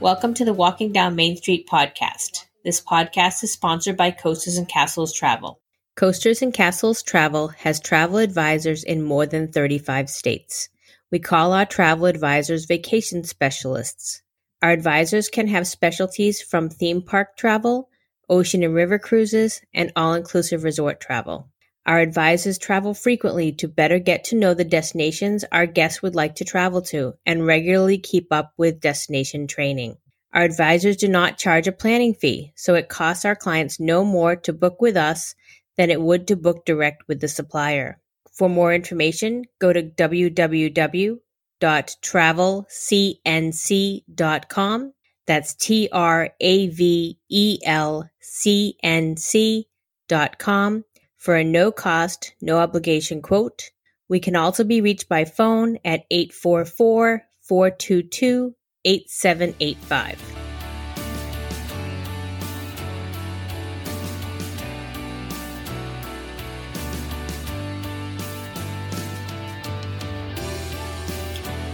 Welcome to the Walking Down Main Street podcast. This podcast is sponsored by Coasters and Castles Travel. Coasters and Castles Travel has travel advisors in more than 35 states. We call our travel advisors vacation specialists. Our advisors can have specialties from theme park travel, ocean and river cruises, and all inclusive resort travel. Our advisors travel frequently to better get to know the destinations our guests would like to travel to and regularly keep up with destination training. Our advisors do not charge a planning fee, so it costs our clients no more to book with us than it would to book direct with the supplier. For more information, go to www.travelcnc.com. That's T R A V E L C N C dot com for a no cost, no obligation quote. We can also be reached by phone at 844 422 8785.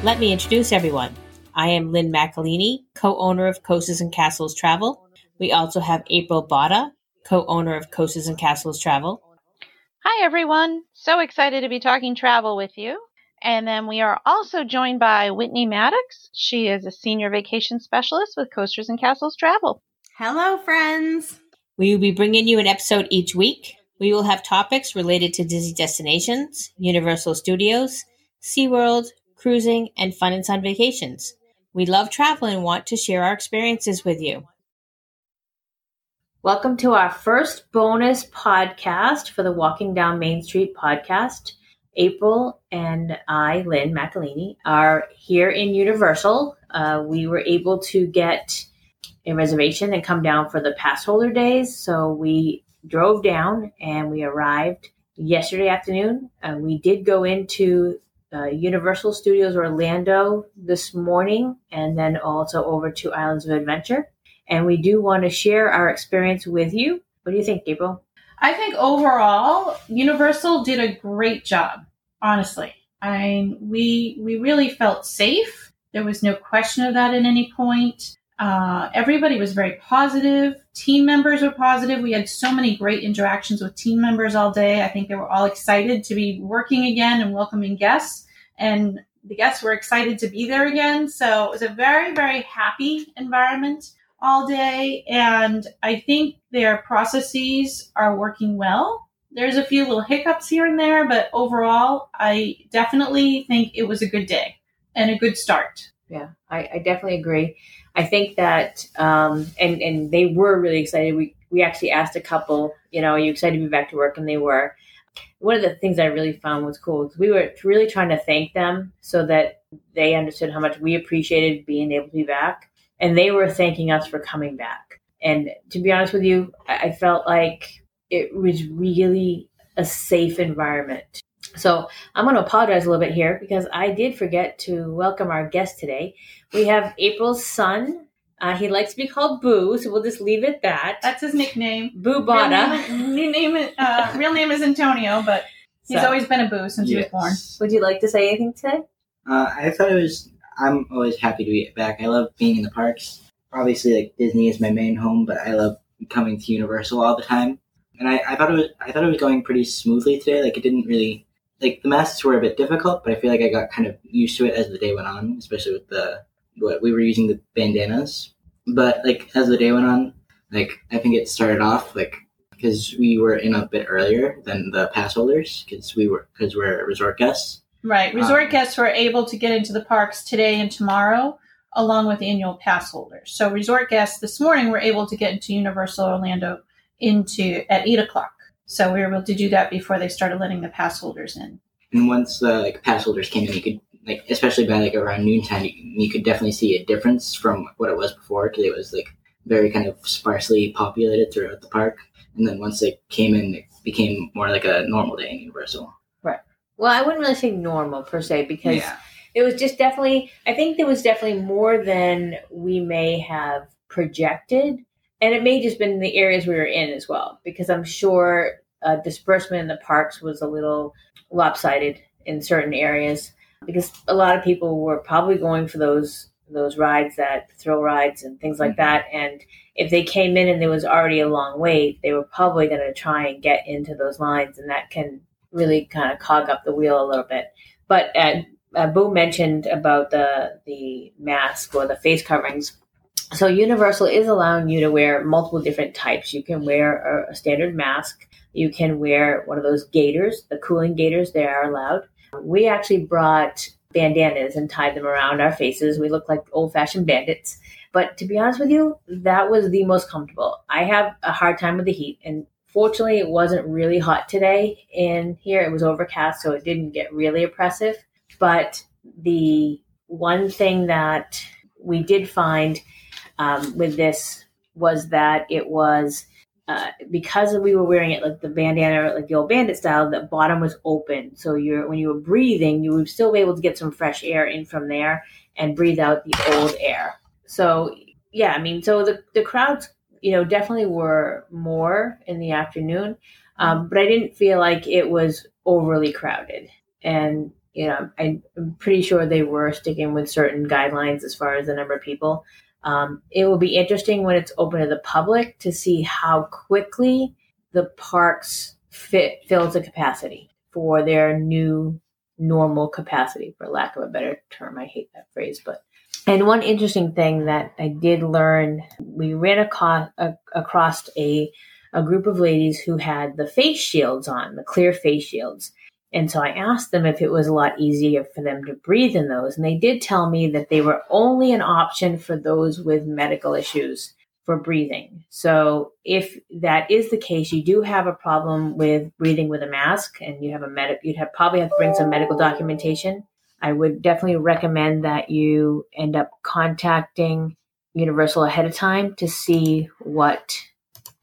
Let me introduce everyone. I am Lynn Macalini, co-owner of Coasters and Castles Travel. We also have April Botta, co-owner of Coasters and Castles Travel. Hi, everyone. So excited to be talking travel with you. And then we are also joined by Whitney Maddox. She is a senior vacation specialist with Coasters and Castles Travel. Hello, friends. We will be bringing you an episode each week. We will have topics related to Disney destinations, Universal Studios, SeaWorld, cruising, and fun and sun vacations. We love travel and want to share our experiences with you. Welcome to our first bonus podcast for the Walking Down Main Street podcast. April and I, Lynn McElhaney, are here in Universal. Uh, we were able to get a reservation and come down for the pass holder days. So we drove down and we arrived yesterday afternoon. Uh, we did go into uh, Universal Studios Orlando this morning and then also over to Islands of Adventure and we do want to share our experience with you. What do you think, April? I think overall, Universal did a great job. Honestly, I we we really felt safe. There was no question of that at any point. Uh, everybody was very positive. Team members were positive. We had so many great interactions with team members all day. I think they were all excited to be working again and welcoming guests. And the guests were excited to be there again. So it was a very, very happy environment all day. And I think their processes are working well. There's a few little hiccups here and there, but overall, I definitely think it was a good day and a good start. Yeah, I, I definitely agree. I think that, um, and and they were really excited. We we actually asked a couple, you know, are you excited to be back to work? And they were. One of the things I really found was cool we were really trying to thank them so that they understood how much we appreciated being able to be back and they were thanking us for coming back. And to be honest with you, I felt like it was really a safe environment. So I'm going to apologize a little bit here because I did forget to welcome our guest today. We have April's son. Uh, he likes to be called Boo, so we'll just leave it that. That's his nickname. Boo Botta. Real name, name uh, real name is Antonio, but he's so, always been a Boo since yes. he was born. Would you like to say anything today? Uh, I thought it was I'm always happy to be back. I love being in the parks. Obviously, like Disney is my main home, but I love coming to Universal all the time. And I, I thought it was I thought it was going pretty smoothly today. Like it didn't really like the masks were a bit difficult, but I feel like I got kind of used to it as the day went on, especially with the what we were using the bandanas. But like as the day went on, like I think it started off like because we were in a bit earlier than the pass holders because we were because we're resort guests. Right. Resort um, guests were able to get into the parks today and tomorrow, along with annual pass holders. So resort guests this morning were able to get into Universal Orlando into at eight o'clock. So we were able to do that before they started letting the pass holders in. And once the like pass holders came in, you could like, especially by like around noontime, you, you could definitely see a difference from what it was before because it was like very kind of sparsely populated throughout the park. And then once they came in, it became more like a normal day in Universal. Well, I wouldn't really say normal per se because yeah. it was just definitely. I think there was definitely more than we may have projected, and it may just been the areas we were in as well. Because I'm sure uh, disbursement in the parks was a little lopsided in certain areas because a lot of people were probably going for those those rides that thrill rides and things like that. And if they came in and there was already a long wait, they were probably going to try and get into those lines, and that can really kind of cog up the wheel a little bit. But uh, uh, Boo mentioned about the the mask or the face coverings. So Universal is allowing you to wear multiple different types. You can wear a, a standard mask. You can wear one of those gaiters, the cooling gaiters. They are allowed. We actually brought bandanas and tied them around our faces. We look like old fashioned bandits. But to be honest with you, that was the most comfortable. I have a hard time with the heat, and fortunately, it wasn't really hot today in here. It was overcast, so it didn't get really oppressive. But the one thing that we did find um, with this was that it was uh, because we were wearing it like the bandana, like the old bandit style, the bottom was open. So you're when you were breathing, you would still be able to get some fresh air in from there and breathe out the old air. So yeah, I mean, so the the crowds, you know, definitely were more in the afternoon, um, but I didn't feel like it was overly crowded. And you know, I'm pretty sure they were sticking with certain guidelines as far as the number of people. Um, it will be interesting when it's open to the public to see how quickly the parks fit fills the capacity for their new normal capacity, for lack of a better term. I hate that phrase, but and one interesting thing that I did learn, we ran across, across a a group of ladies who had the face shields on, the clear face shields. And so I asked them if it was a lot easier for them to breathe in those. And they did tell me that they were only an option for those with medical issues for breathing. So if that is the case, you do have a problem with breathing with a mask and you have a medic, you'd have probably have to bring some medical documentation. I would definitely recommend that you end up contacting Universal ahead of time to see what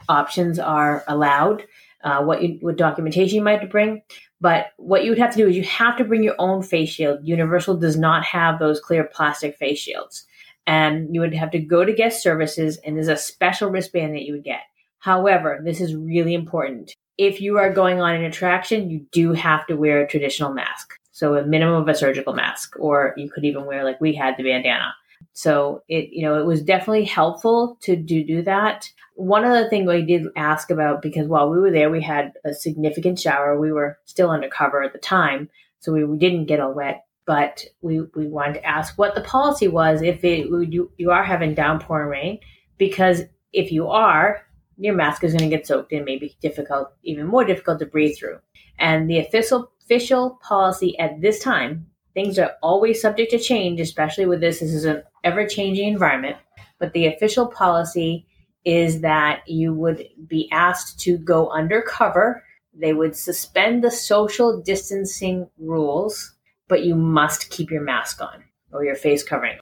options are allowed, uh, what you, what documentation you might have to bring. But what you would have to do is you have to bring your own face shield. Universal does not have those clear plastic face shields. And you would have to go to guest services, and there's a special wristband that you would get. However, this is really important. If you are going on an attraction, you do have to wear a traditional mask. So a minimum of a surgical mask, or you could even wear like we had the bandana. So it, you know, it was definitely helpful to do, do that. One other thing we did ask about, because while we were there, we had a significant shower. We were still undercover at the time, so we, we didn't get all wet. But we, we wanted to ask what the policy was if it, you, you are having downpouring rain, because if you are, your mask is going to get soaked and maybe difficult, even more difficult to breathe through. And the official official policy at this time, things are always subject to change, especially with this. This is an ever changing environment. But the official policy is that you would be asked to go undercover. They would suspend the social distancing rules, but you must keep your mask on or your face covering.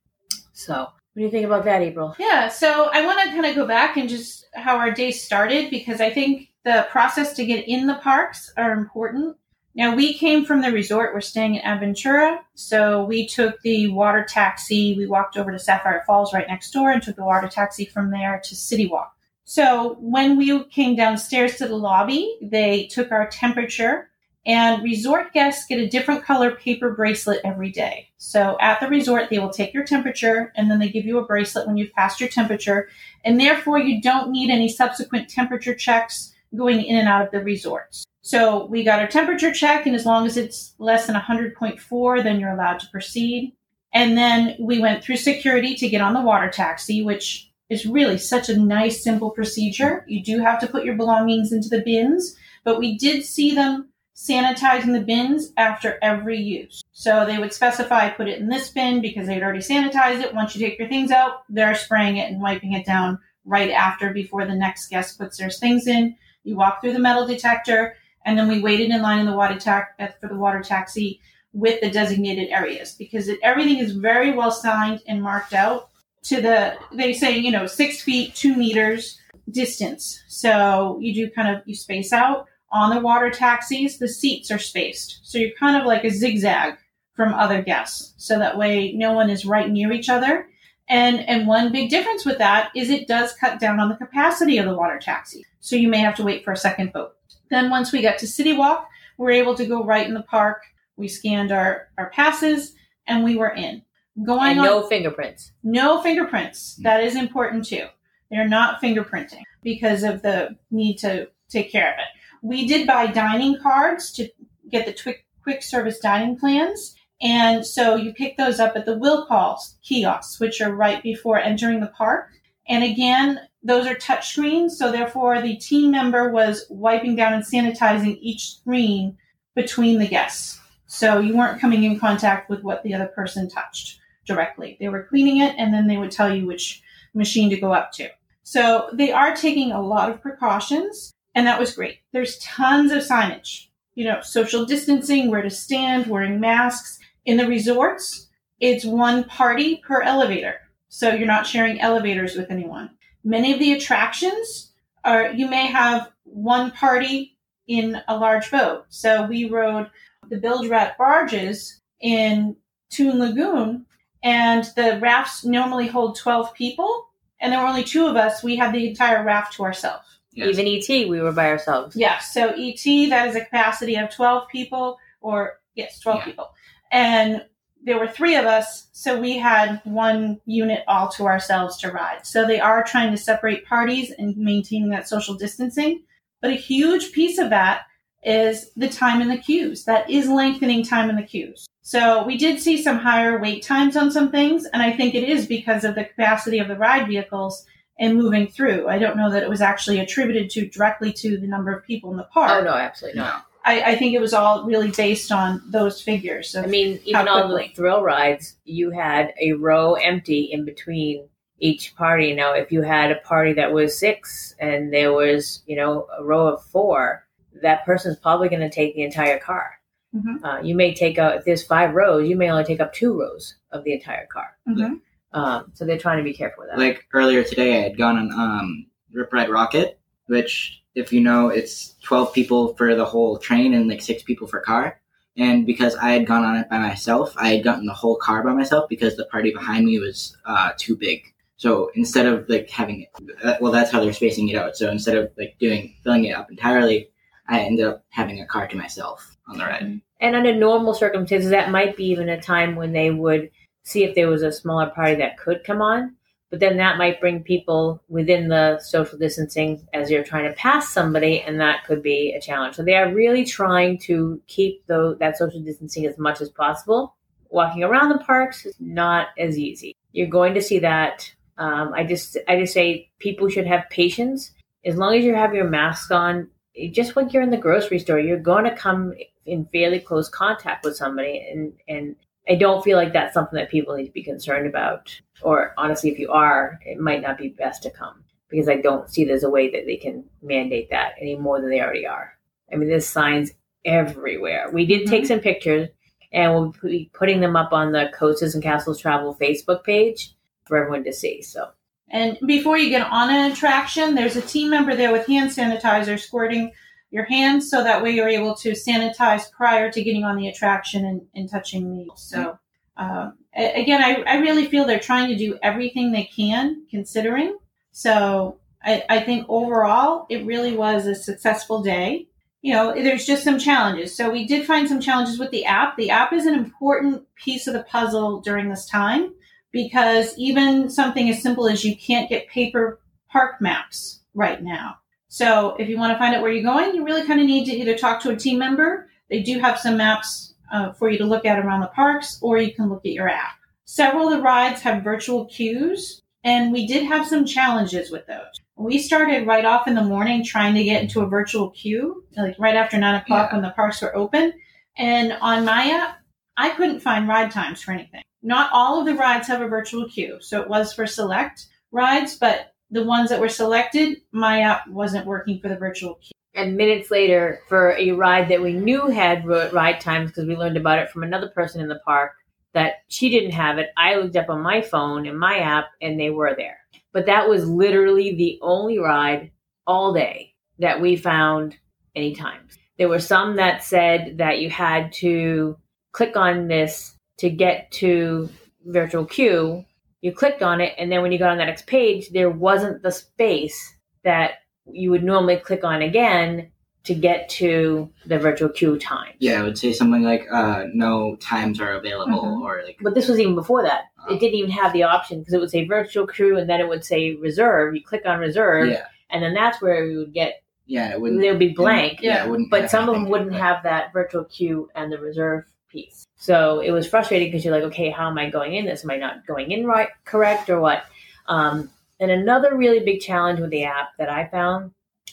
So, what do you think about that, April? Yeah, so I want to kind of go back and just how our day started because I think the process to get in the parks are important. Now, we came from the resort. We're staying in Aventura. So we took the water taxi. We walked over to Sapphire Falls right next door and took the water taxi from there to City Walk. So when we came downstairs to the lobby, they took our temperature and resort guests get a different color paper bracelet every day. So at the resort, they will take your temperature and then they give you a bracelet when you've passed your temperature. And therefore, you don't need any subsequent temperature checks going in and out of the resorts. So we got our temperature check, and as long as it's less than 100.4, then you're allowed to proceed. And then we went through security to get on the water taxi, which is really such a nice, simple procedure. You do have to put your belongings into the bins, but we did see them sanitizing the bins after every use. So they would specify put it in this bin because they'd already sanitized it. Once you take your things out, they're spraying it and wiping it down right after before the next guest puts their things in. You walk through the metal detector and then we waited in line in the water uh, for the water taxi with the designated areas because it, everything is very well signed and marked out to the they say you know six feet two meters distance. So you do kind of you space out on the water taxis the seats are spaced. So you're kind of like a zigzag from other guests. So that way no one is right near each other and and one big difference with that is it does cut down on the capacity of the water taxi so you may have to wait for a second boat then once we got to City Walk, we were able to go right in the park. We scanned our, our passes and we were in. going and on no fingerprints. no fingerprints. Hmm. That is important too. They're not fingerprinting because of the need to take care of it. We did buy dining cards to get the quick quick service dining plans. And so you pick those up at the will call kiosks, which are right before entering the park. And again, those are touch screens. So therefore the team member was wiping down and sanitizing each screen between the guests. So you weren't coming in contact with what the other person touched directly. They were cleaning it and then they would tell you which machine to go up to. So they are taking a lot of precautions and that was great. There's tons of signage, you know, social distancing, where to stand, wearing masks. In the resorts, it's one party per elevator. So you're not sharing elevators with anyone. Many of the attractions are, you may have one party in a large boat. So we rode the bilge rat barges in Toon Lagoon and the rafts normally hold 12 people and there were only two of us. We had the entire raft to ourselves. Yes. Even ET, we were by ourselves. Yeah, so ET, that is a capacity of 12 people, or yes, 12 Yeah. people. And there were three of us, so we had one unit all to ourselves to ride. So they are trying to separate parties and maintaining that social distancing. But a huge piece of that is the time in the queues. That is lengthening time in the queues. So we did see some higher wait times on some things, and I think it is because of the capacity of the ride vehicles and moving through. I don't know that it was actually attributed to directly to the number of people in the park. Oh no, absolutely not. I, I think it was all really based on those figures. I mean, even on the thrill rides, you had a row empty in between each party. Now, if you had a party that was six and there was, you know, a row of four, that person's probably going to take the entire car. Mhm. Uh, you may take out if there's five rows, you may only take up two rows of the entire car. Mhm. Um, so they're trying to be careful with that. Like earlier today, I had gone on um, Rip Ride Rockit, which, if you know, it's 12 people for the whole train and like six people for car. And because I had gone on it by myself, I had gotten the whole car by myself because the party behind me was uh, too big. So instead of like having it, uh, well, that's how they're spacing it out. So instead of like doing filling it up entirely, I ended up having a car to myself on the ride. And under normal circumstances, that might be even a time when they would see if there was a smaller party that could come on. But then that might bring people within the social distancing as you're trying to pass somebody, and that could be a challenge. So they are really trying to keep the, that social distancing as much as possible. Walking around the parks is not as easy. You're going to see that. Um, I just, I just say people should have patience. As long as you have your mask on, just like you're in the grocery store, you're going to come in fairly close contact with somebody and and I don't feel like that's something that people need to be concerned about. Or honestly, if you are, it might not be best to come because I don't see there's a way that they can mandate that any more than they already are. I mean, there's signs everywhere. We did take mm-hmm. some pictures and we'll be putting them up on the Coasters and Castles Travel Facebook page for everyone to see. So And before you get on an attraction, there's a team member there with hand sanitizer squirting your hands so that way you're able to sanitize prior to getting on the attraction and, and touching me. So, um, again, I, I really feel they're trying to do everything they can considering. So, I, I think overall, it really was a successful day. You know, there's just some challenges. So, we did find some challenges with the app. The app is an important piece of the puzzle during this time because even something as simple as you can't get paper park maps right now. So if you want to find out where you're going, you really kind of need to either talk to a team member. They do have some maps uh, for you to look at around the parks, or you can look at your app. Several of the rides have virtual queues, and we did have some challenges with those. We started right off in the morning trying to get into a virtual queue, like right after nine o'clock Yeah. when the parks were open. And on my app, I couldn't find ride times for anything. Not all of the rides have a virtual queue, so it was for select rides, but the ones that were selected, my app wasn't working for the virtual queue. and minutes later for a ride that we knew had ride times because we learned about it from another person in the park that she didn't have it. I looked up on my phone in my app and they were there. But that was literally the only ride all day that we found any times. There were some that said that you had to click on this to get to virtual queue. You clicked on it, and then when you got on that next page, there wasn't the space that you would normally click on again to get to the virtual queue time. Yeah, I would say something like uh, no times are available Mhm. or like But this was even before that. Oh. It didn't even have the option because it would say virtual queue and then it would say reserve. You click on reserve, yeah, and then that's where you would get. yeah, it wouldn't. They would be blank. Yeah, it wouldn't. but some of them wouldn't have that virtual queue and the reserve piece. So it was frustrating because you're like, okay, how am I going in this? Am I not going in right, correct, or what? Um, and another really big challenge with the app that I found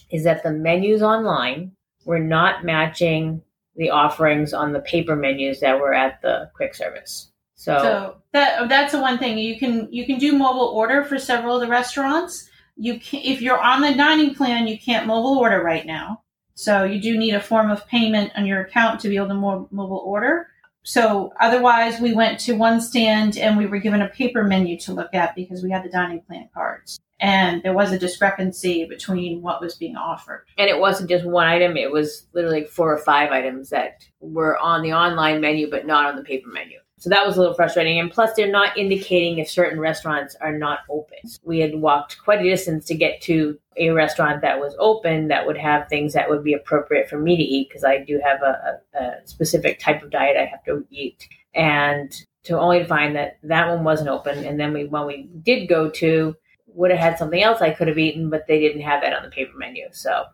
is that the menus online were not matching the offerings on the paper menus that were at the quick service. So, So that that's the one thing you can you can do mobile order for several of the restaurants. You can, if you're on the dining plan, you can't mobile order right now. So you do need a form of payment on your account to be able to mo- mobile order. So otherwise, we went to one stand and we were given a paper menu to look at because we had the dining plan cards, and there was a discrepancy between what was being offered. and it wasn't just one item; it was literally four or five items that were on the online menu but not on the paper menu. So that was a little frustrating. And plus, they're not indicating if certain restaurants are not open. We had walked quite a distance to get to a restaurant that was open that would have things that would be appropriate for me to eat because I do have a, a, a specific type of diet I have to eat. And to only find that that one wasn't open. And then we, when we did go to, would have had something else I could have eaten, but they didn't have that on the paper menu. So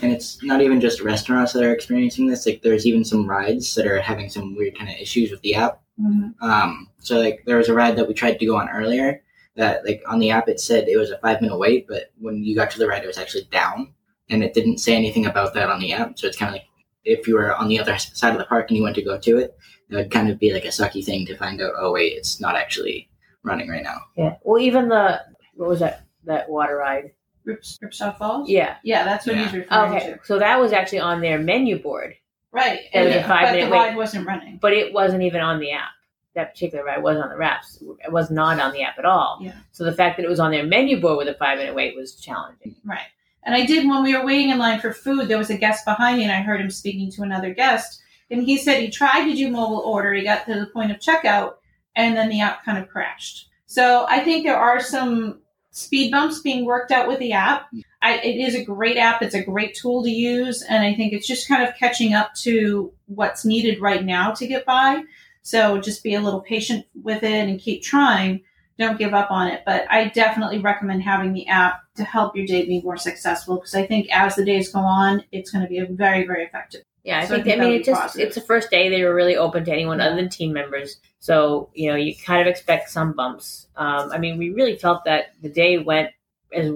And it's not even just restaurants that are experiencing this. Like, there's even some rides that are having some weird kind of issues with the app. Um, so like there was a ride that we tried to go on earlier that like on the app it said it was a five minute wait, but when you got to the ride it was actually down, and it didn't say anything about that on the app. So it's kind of like if you were on the other side of the park and you went to go to it, it would kind of be like a sucky thing to find out. Oh wait, it's not actually running right now. Yeah. Well, even the what was that that water ride? Rips, Ripsaw Falls. Yeah. yeah, that's what Yeah. he's referring Okay. to. So that was actually on their menu board, Right, It was a five but minute the wait. ride wasn't running. but it wasn't even on the app. That particular ride wasn't on the wraps. It was not on the app at all. Yeah. So the fact that it was on their menu board with a five minute wait was challenging. Right. And I did when we were waiting in line for food, there was a guest behind me and I heard him speaking to another guest. And he said he tried to do mobile order, he got to the point of checkout, and then the app kind of crashed. So I think there are some speed bumps being worked out with the app. I, it is a great app, it's a great tool to use, and I think it's just kind of catching up to what's needed right now to get by. So just be a little patient with it and keep trying. Don't give up on it. But I definitely recommend having the app to help your day be more successful because I think as the days go on, it's going to be a very, very effective. Yeah, I So I think, think I mean it just positive. it's the first day they were really open to anyone Yeah. other than team members. So, you know, you kind of expect some bumps. Um, I mean, we really felt that the day went as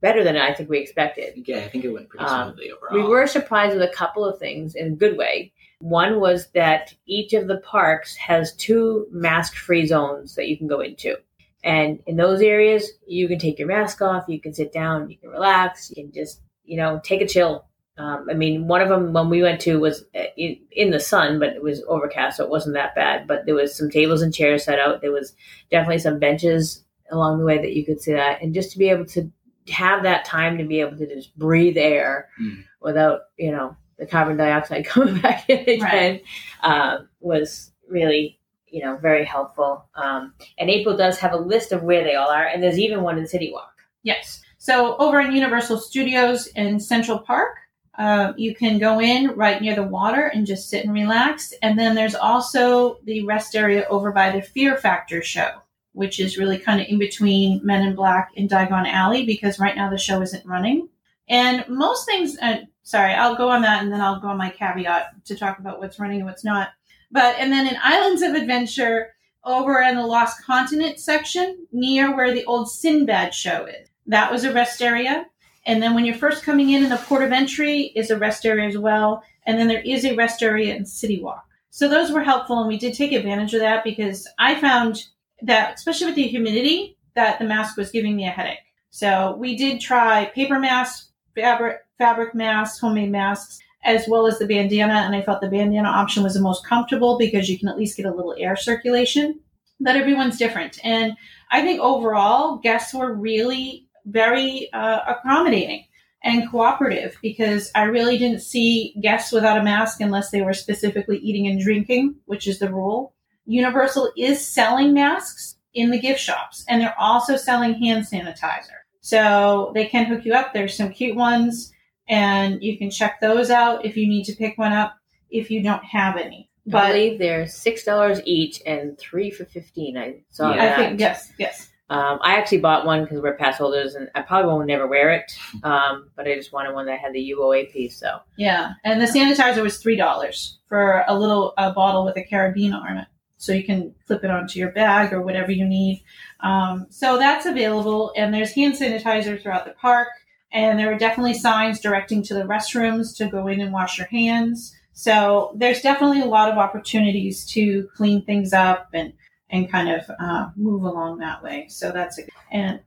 better than I think we expected. Yeah, I think it went pretty Um, smoothly overall. We were surprised with a couple of things in a good way. One was that each of the parks has two mask free zones that you can go into. And in those areas, you can take your mask off, you can sit down, you can relax, you can just, you know, take a chill. Um, I mean, one of them when we went to was uh, in, in the sun, but it was overcast, so it wasn't that bad. But there was some tables and chairs set out. There was definitely some benches along the way that you could see that, and just to be able to have that time to be able to just breathe air Mm. without you know the carbon dioxide coming back in again um, was really you know very helpful. Um, and April does have a list of where they all are, and there's even one in City Walk. Yes. So over in Universal Studios in Central Park, uh, you can go in right near the water and just sit and relax. And then there's also the rest area over by the Fear Factor show, which is really kind of in between Men in Black and Diagon Alley because right now the show isn't running. And most things, uh, sorry, I'll go on that and then I'll go on my caveat to talk about what's running and what's not. But, and then in Islands of Adventure, over in the Lost Continent section, near where the old Sinbad show is. That was a rest area. And then when you're first coming in in the port of entry is a rest area as well. And then there is a rest area in City Walk. So those were helpful and we did take advantage of that because I found that, especially with the humidity, that the mask was giving me a headache. So we did try paper masks, fabric, fabric masks, homemade masks, as well as the bandana. And I felt the bandana option was the most comfortable because you can at least get a little air circulation. But everyone's different. And I think overall, guests were really very uh, accommodating and cooperative because I really didn't see guests without a mask unless they were specifically eating and drinking, which is the rule. Universal is selling masks in the gift shops and they're also selling hand sanitizer. So they can hook you up. There's some cute ones and you can check those out if you need to pick one up if you don't have any. I But believe they're six dollars each and three for fifteen. I saw Yeah. I think yes, yes. Um, I actually bought one because we're pass holders, and I probably won't never wear it. Um, but I just wanted one that had the UOA piece. So Yeah, and the sanitizer was three dollars for a little uh, bottle with a carabiner on it, so you can flip it onto your bag or whatever you need. Um, so that's available, and there's hand sanitizer throughout the park, and there are definitely signs directing to the restrooms to go in and wash your hands. So there's definitely a lot of opportunities to clean things up and and kind of uh, move along that way. So that's a and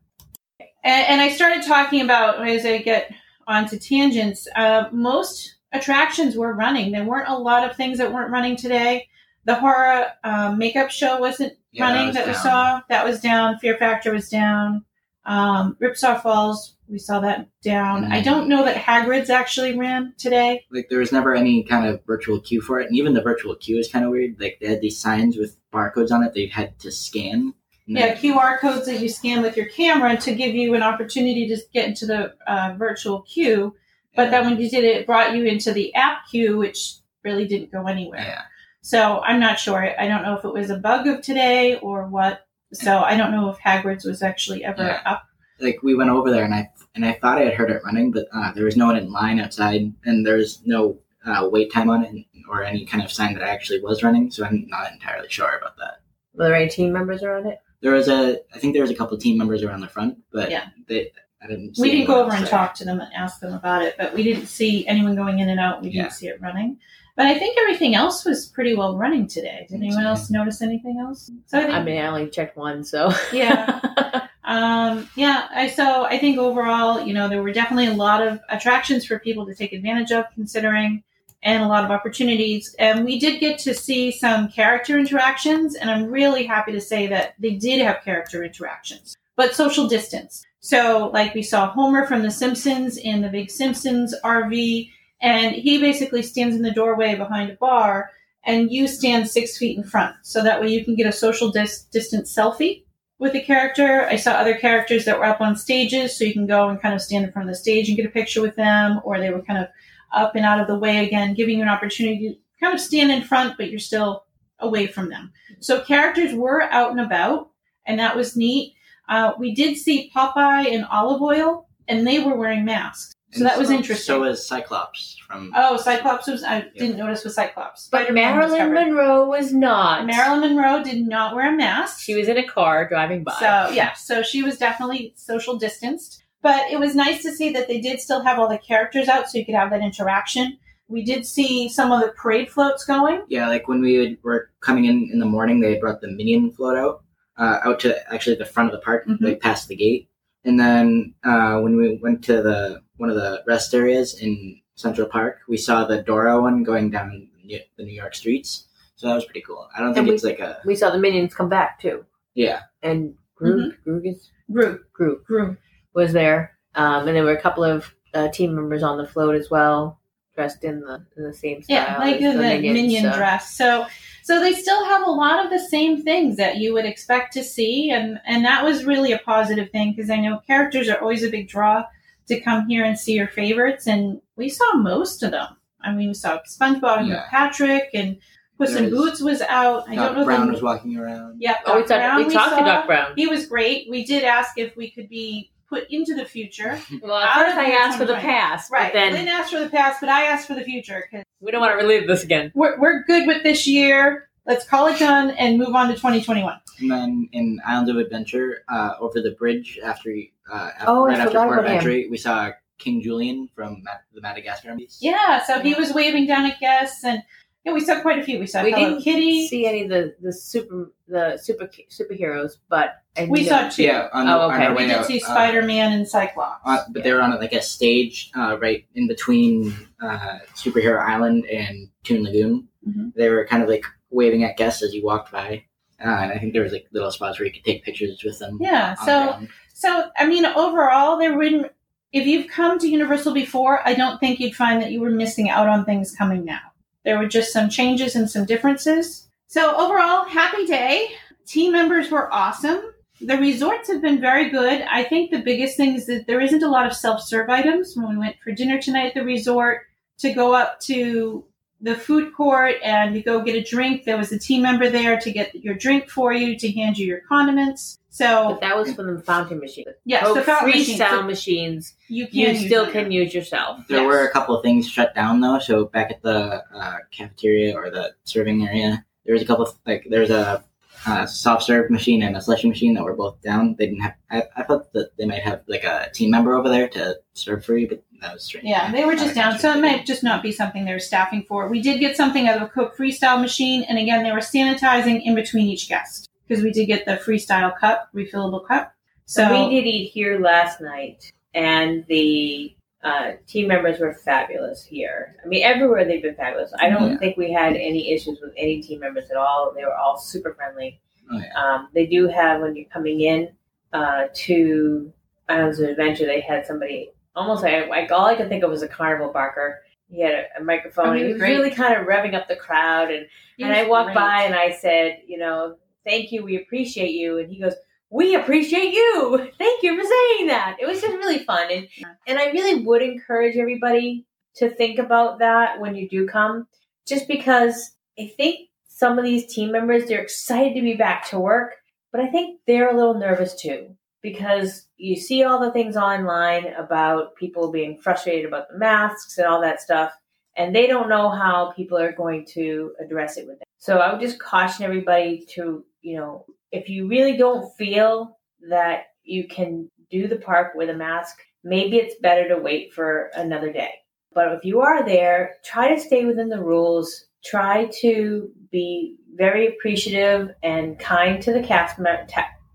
and, and I started talking about as I get onto tangents. Uh, most attractions were running. There weren't a lot of things that weren't running today. The horror um, makeup show wasn't Yeah, that running was that, we saw. That was down. Fear Factor was down. Um, Ripsaw Falls, we saw that down. I Mhm. don't know that Hagrid's actually ran today. Like there was never any kind of virtual queue for it, and even the virtual queue is kind of weird. Like they had these signs with barcodes on it they had to scan. Yeah, QR codes that you scan with your camera to give you an opportunity to get into the uh, virtual queue. But then when you did it, it brought you into the app queue, which really didn't go anywhere. yeah, So I'm not sure. I don't know if it was a bug of today or what. So I don't know if Hagrid's was actually ever Yeah. up. like we went over there and I and I thought I had heard it running, but uh, there was no one in line outside, and there was no uh, wait time on it or any kind of sign that it actually was running. So I'm not entirely sure about that. were there any team members around it? There was a, I think there was a couple team members around the front, but Yeah. they, I didn't. See We didn't go anyone over and talk to them and ask them about it, but we didn't see anyone going in and out. We Yeah. didn't see it running. But I think everything else was pretty well running today. Did anyone else notice anything else? So I think, I mean, I only checked one, so Yeah. Um, yeah, I so I think overall, you know, there were definitely a lot of attractions for people to take advantage of, considering, and a lot of opportunities. And we did get to see some character interactions, and I'm really happy to say that they did have character interactions, but social distance. So, like we saw Homer from The Simpsons in the Big Simpsons RV, and he basically stands in the doorway behind a bar, and you stand six feet in front, so that way you can get a social dis- distance selfie with the character. I saw other characters that were up on stages, so you can go and kind of stand in front of the stage and get a picture with them, or they were kind of up and out of the way again, giving you an opportunity to kind of stand in front, but you're still away from them. So characters were out and about, and that was neat. Uh, we did see Popeye and Olive Oyl, and they were wearing masks. So that was interesting. So was Cyclops from. oh, Cyclops was, I didn't notice was Cyclops. but Spider-Man was Marilyn. Monroe was not. Marilyn Monroe did not wear a mask. She was in a car driving by. So yeah, so she was definitely social distanced. But it was nice to see that they did still have all the characters out, so you could have that interaction. We did see some of the parade floats going. Yeah, like when we would, were coming in in the morning, they brought the minion float out, uh, out to actually the front of the park, Mhm. like past the gate. And then uh, when we went to the one of the rest areas in Central Park, we saw the Dora one going down the New York streets. So that was pretty cool. I don't think And we- it's like a we saw the minions come back too, yeah. and Groog, Groog, is, Group, Groog group. was there, um, and there were a couple of uh, team members on the float as well, dressed in the in the same style. Yeah, like as the, minions, minion so- dress. So so they still have a lot of the same things that you would expect to see, and and that was really a positive thing because I know characters are always a big draw to come here and see your favorites, and we saw most of them. I mean, we saw SpongeBob and Patrick, and Puss in There was- Boots was out. I Doc don't know. Brown the, was walking around. Yep, Oh, we Doc talked. Brown we talked to saw. Doc Brown. He was great. We did ask if we could be put into the future. Well, at first I the asked for the past, Right. but I then didn't ask for the past, but I asked for the future because we don't want to relive this again. we're, we're good with this year. Let's call it done and move on to 2021. And then in Islands of Adventure, uh, over the bridge after, uh, after Oh, I right after forgot Port about him. Entry, we saw King Julien from Ma- the Madagascar movies. Yeah, so he was waving down at guests, and yeah, we saw quite a few. We saw We Hello didn't Kitty. see any of the the super the super superheroes, but and we you saw know- two. Yeah, on, Oh, on okay. our we did out, see uh, Spider Man and Cyclops. Uh, but they were on like a stage uh, right in between uh, Superhero Island and Toon Lagoon. Mhm. They were kind of like waving at guests as you walked by, uh, and I think there was like little spots where you could take pictures with them. yeah, so the ground. So I mean, overall, there wouldn't. If you've come to Universal before, I don't think you'd find that you were missing out on things coming now. There were just some changes and some differences. So overall, happy day. Team members were awesome. The resorts have been very good. I think the biggest thing is that there isn't a lot of self serve items. When we went for dinner tonight at the resort, to go up to the food court and to go get a drink, there was a team member there to get your drink for you, to hand you your condiments. So But that was from the fountain machine. yes, Coke the fountain machine, freestyle so machines, you can you still can use yourself. There Yes. were a couple of things shut down though. So back at the uh, cafeteria or the serving area, there was a couple of like there's a uh, soft serve machine and a slushy machine that were both down. They didn't have. I, I thought that they might have like a team member over there to serve free, but that was strange. Yeah, they were just down, so it might just not be something they're staffing for. We did get something out of a Coke Freestyle machine, and again, they were sanitizing in between each guest because we did get the Freestyle cup, refillable cup. So we did eat here last night, and the uh, team members were fabulous here. I mean, everywhere they've been fabulous. I don't Yeah. think we had any issues with any team members at all. They were all super friendly. Oh, yeah. Um, they do have when you're coming in uh, to Islands of Adventure, they had somebody almost like, like all I could think of was a carnival barker. He had a, a microphone. Oh, he he was was really kind of revving up the crowd, and It and I walked great. by and I said, you know, thank you, we appreciate you. And he goes, we appreciate you. Thank you for saying that. It was just really fun. And and I really would encourage everybody to think about that when you do come, just because I think some of these team members, they're excited to be back to work, but I think they're a little nervous too. Because you see all the things online about people being frustrated about the masks and all that stuff and they don't know how people are going to address it with them. So I would just caution everybody to, you know, if you really don't feel that you can do the park with a mask, maybe it's better to wait for another day. But if you are there, try to stay within the rules. Try to be very appreciative and kind to the cast members.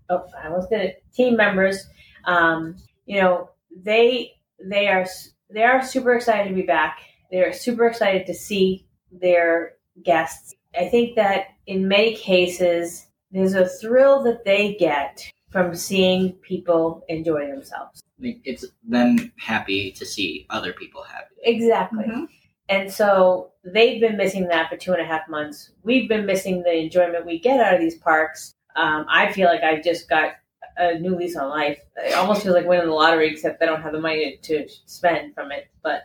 Oh, I almost did. Team members. Um, you know, they they are they are super excited to be back they're super excited to see their guests. I think that in many cases, there's a thrill that they get from seeing people enjoy themselves. Like, it's them happy to see other people happy. Exactly. Mhm. And so they've been missing that for two and a half months. We've been missing the enjoyment we get out of these parks. Um, I feel like I've just got a new lease on life. It almost feels like winning the lottery, except I don't have the money to spend from it. But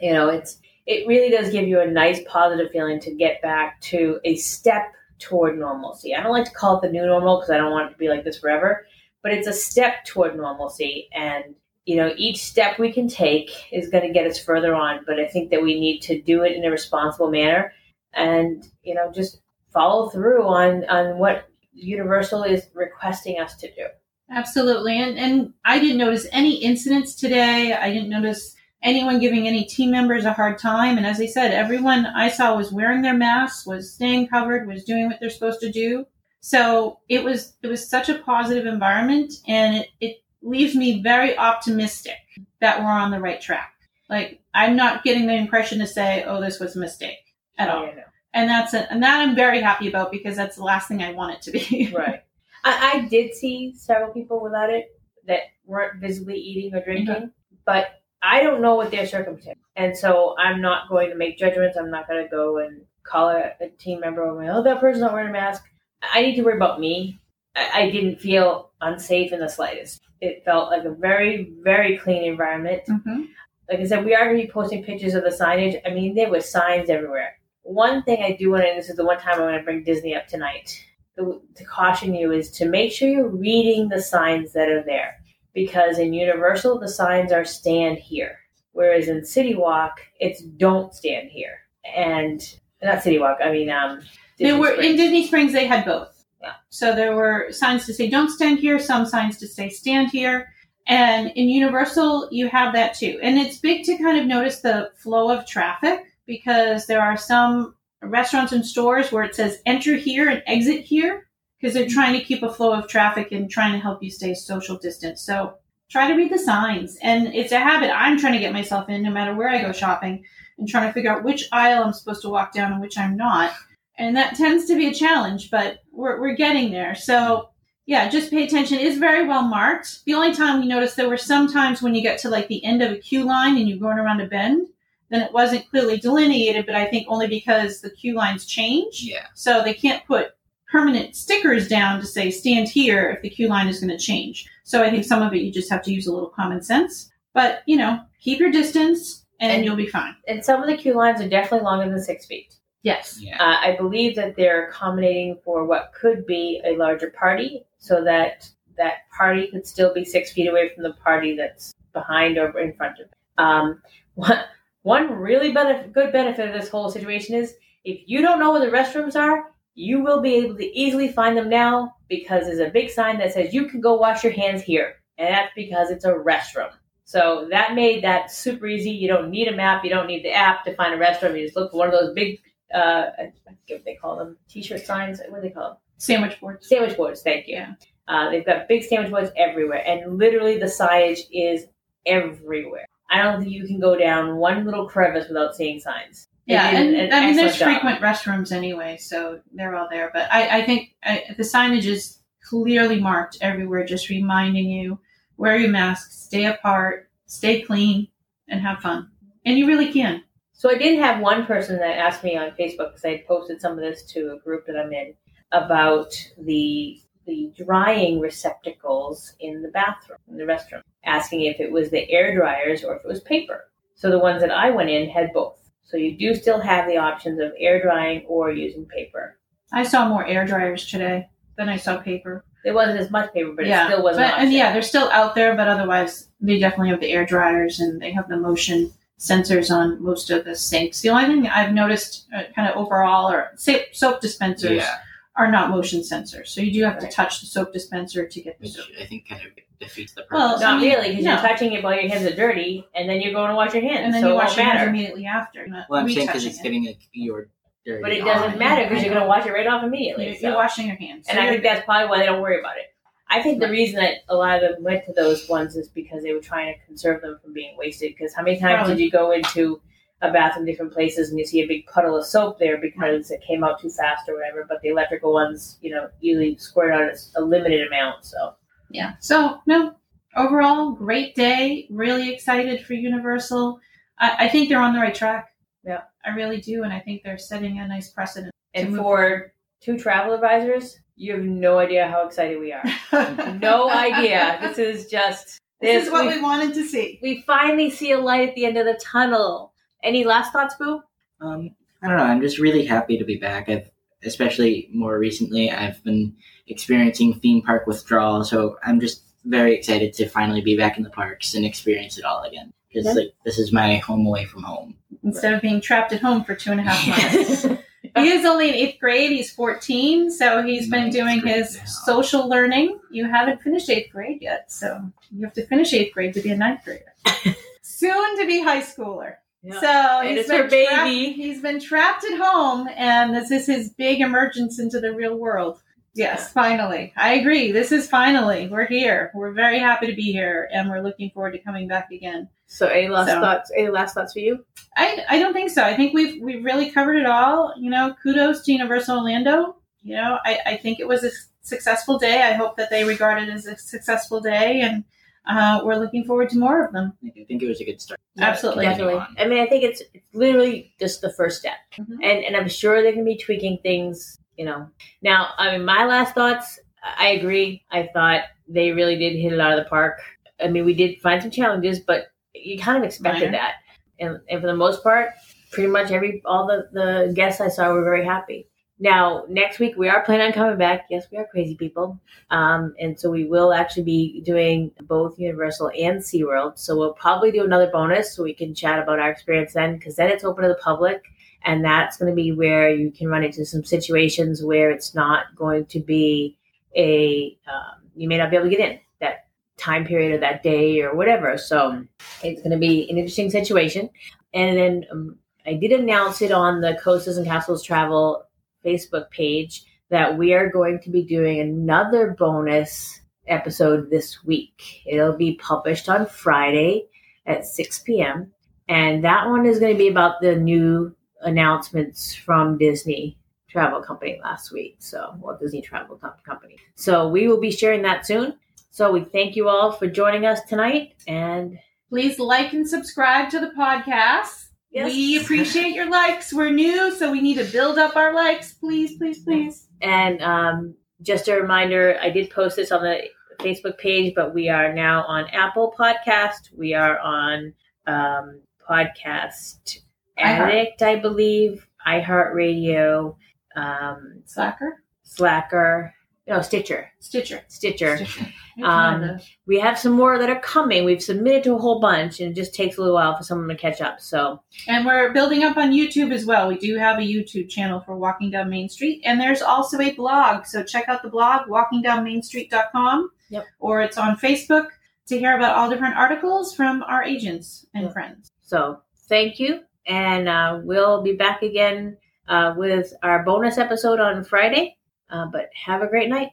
you know, it's it really does give you a nice positive feeling to get back to a step toward normalcy. I don't like to call it the new normal because I don't want it to be like this forever, but it's a step toward normalcy and you know, each step we can take is going to get us further on, but I think that we need to do it in a responsible manner and, you know, just follow through on, on what Universal is requesting us to do. Absolutely. And and I didn't notice any incidents today. I didn't notice anyone giving any team members a hard time. And as I said, everyone I saw was wearing their masks, was staying covered, was doing what they're supposed to do. So it was it was such a positive environment and it, it leaves me very optimistic that we're on the right track. Like I'm not getting the impression to say, oh, this was a mistake at all. Know. And that's it. And that I'm very happy about because that's the last thing I want it to be. Right. I, I did see several people without it that weren't visibly eating or drinking, mm-hmm. but I don't know what their circumstance. And so I'm not going to make judgments. I'm not going to go and call a, a team member over, oh, that person's not wearing a mask. I need to worry about me. I, I didn't feel unsafe in the slightest. It felt like a very, very clean environment. hmm Like I said, we are going to be posting pictures of the signage. I mean, there were signs everywhere. One thing I do want to, and this is the one time I want to bring Disney up tonight, to, to caution you is to make sure you're reading the signs that are there. Because in Universal, the signs are stand here. Whereas in City Walk, it's don't stand here. And not City Walk, I mean, um, They Disney were in Disney Springs. They had both. Yeah. So there were signs to say "Don't stand here," some signs to say "Stand here," and in Universal you have that too. And it's big to kind of notice the flow of traffic because there are some restaurants and stores where it says "Enter here" and "Exit here" because they're trying to keep a flow of traffic and trying to help you stay social distance. So try to read the signs, and it's a habit I'm trying to get myself in, no matter where I go shopping, and trying to figure out which aisle I'm supposed to walk down and which I'm not and that tends to be a challenge, but we're, we're getting there. So yeah, just pay attention. It's very well marked. The only time we noticed there were some times when you get to like the end of a queue line and you're going around a bend, then it wasn't clearly delineated, but I think only because the queue lines change. Yeah. So they can't put permanent stickers down to say stand here if the queue line is going to change. So I think some of it you just have to use a little common sense. But, you know, keep your distance and, And- you'll be fine. And some of the queue lines are definitely longer than six feet. Yes. Yeah. Uh, I believe that they're accommodating for what could be a larger party, so that that party could still be six feet away from the party that's behind or in front of. It. Um, one, one really benef- good benefit of this whole situation is if you don't know where the restrooms are, you will be able to easily find them now because there's a big sign that says you can go wash your hands here, and that's because it's a restroom. So that made that super easy. You don't need a map. You don't need the app to find a restroom. You just look for one of those big uh, I forget what they call them, t-shirt signs. What do they call them? Sandwich boards. Sandwich boards. Thank you. Yeah. Uh, they've got big sandwich boards everywhere, and literally the signage is everywhere. I don't think you can go down one little crevice without seeing signs. Yeah, and an I mean, there's job. frequent restrooms anyway, so they're all there. But I, I think I, the signage is clearly marked everywhere, just reminding you wear your mask, stay apart, stay clean, and have fun. And you really can. So I did have one person that asked me on Facebook because I had posted some of this to a group that I'm in about the the drying receptacles in the bathroom, in the restroom, asking if it was the air dryers or if it was paper. So the ones that I went in had both. So you do still have the options of air drying or using paper. I saw more air dryers today than I saw paper. There wasn't as much paper, but yeah, it still wasn't. But, and yeah, they're still out there, but otherwise, they definitely have the air dryers and they have the motion sensors on most of the sinks. The only thing I've noticed, uh, kind of overall, are soap dispensers Yeah. Are not motion sensors, so you do have to touch the soap dispenser to get the Which soap. I think kind of defeats the purpose. Well, purpose. Not I mean, really, because no. you're touching it while your hands are dirty, and then you're going to wash your hands. And then so you wash won't your hands immediately after. Well, I'm saying because retouching it's it. getting like your dirty. But it doesn't matter because you're going to wash it right off immediately. You're, so. you're washing your hands. And I think that's probably why they don't worry about it. I think the reason that a lot of them went to those ones is because they were trying to conserve them from being wasted. Because how many times Probably. did you go into a bath in different places and you see a big puddle of soap there because it came out too fast or whatever? But the electrical ones, you know, usually squirt out a limited amount. So Yeah. So no, overall, great day. Really excited for Universal. I, I think they're on the right track. Yeah. I really do, and I think they're setting a nice precedent. and To move for two travel advisors, you have no idea how excited we are. no idea. This is just This is what we we wanted to see. we finally see a light at the end of the tunnel. Any last thoughts, Boo? Um, I don't know. I'm just really happy to be back. I've, especially more recently, I've been experiencing theme park withdrawal. So I'm just very excited to finally be back in the parks and experience it all again. Because Yeah. like this is my home away from home. Instead of being trapped at home for two and a half months. he is only in eighth grade. He's 14, so he's been doing his now. social learning. You haven't finished eighth grade yet, so you have to finish eighth grade to be a ninth grader. Soon to be high schooler. Yeah. So And he's it's her baby. trapped- he's been trapped at home, and this is his big emergence into the real world. Yes, finally. I agree. This is finally. We're here. We're very happy to be here, and we're looking forward to coming back again. So, any last So- thoughts? Any last thoughts for you? I, I don't think so. I think we've we've really covered it all. You know, kudos to Universal Orlando. You know, I, I think it was a successful day. I hope that they regard it as a successful day, and uh, we're looking forward to more of them. I think it was a good start. Absolutely. definitely. Continue I mean, I think it's, it's literally just the first step, Mhm. and and I'm sure they're going to be tweaking things. You know, now I mean, my last thoughts. I agree. I thought they really did hit it out of the park. I mean, we did find some challenges, but you kind of expected Minor. that, and and for the most part, pretty much every all the the guests I saw were very happy. Now, next week we are planning on coming back. Yes, we are crazy people. Um, and so we will actually be doing both Universal and SeaWorld. So we'll probably do another bonus so we can chat about our experience then, because then it's open to the public. And that's going to be where you can run into some situations where it's not going to be a, um, you may not be able to get in that time period or that day or whatever. So it's going to be an interesting situation. And then um, I did announce it on the Coasters and Castles Travel Facebook page that we are going to be doing another bonus episode this week. It'll be published on Friday at 6 p.m. And that one is going to be about the new announcements from Disney Travel Company last week. So, Walt Disney Travel Com- Company. So, we will be sharing that soon. So, we thank you all for joining us tonight. And Please like and subscribe to the podcast. Yes. We appreciate your likes. We're new, so we need to build up our likes. Please, please, please. And um, just a reminder, I did post this on the Facebook page, but we are now on Apple Podcast. We are on um, Podcast. Addict, I believe, iHeartRadio, um, Slacker? Slacker, no, Stitcher. Stitcher. Stitcher. Stitcher. Um, We have some more that are coming. We've submitted to a whole bunch, and it just takes a little while for someone to catch up. So, And we're building up on YouTube as well. We do have a YouTube channel for Walking Down Main Street, and there's also a blog. So check out the blog, walkingdownmainstreet.com, Yep. or it's on Facebook to hear about all different articles from our agents and Yep. friends. so thank you, and uh, we'll be back again uh, with our bonus episode on Friday. Uh, but have a great night.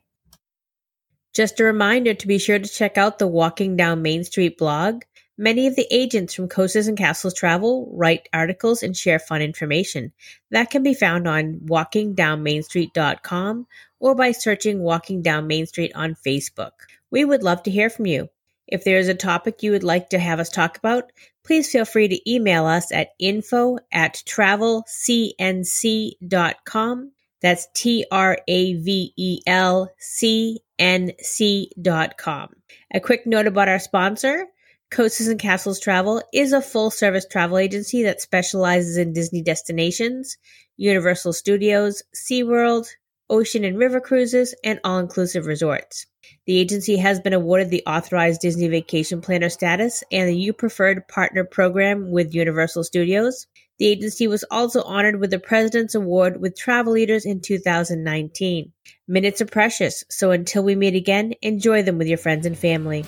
Just a reminder to be sure to check out the Walking Down Main Street blog. Many of the agents from Coasters and Castles Travel write articles and share fun information. That can be found on walkingdownmainstreet.com or by searching Walking Down Main Street on Facebook. We would love to hear from you. If there is a topic you would like to have us talk about, please feel free to email us at info at travelcnc.com. That's T R A V E L C N C dot com. A quick note about our sponsor. Coasters and Castles Travel is a full service travel agency that specializes in Disney destinations, Universal Studios, SeaWorld, ocean and river cruises, and all inclusive resorts. The agency has been awarded the authorized Disney vacation planner status and the You Preferred Partner program with Universal Studios. The agency was also honored with the President's Award with Travel Leaders in 2019. Minutes are precious, so until we meet again, enjoy them with your friends and family.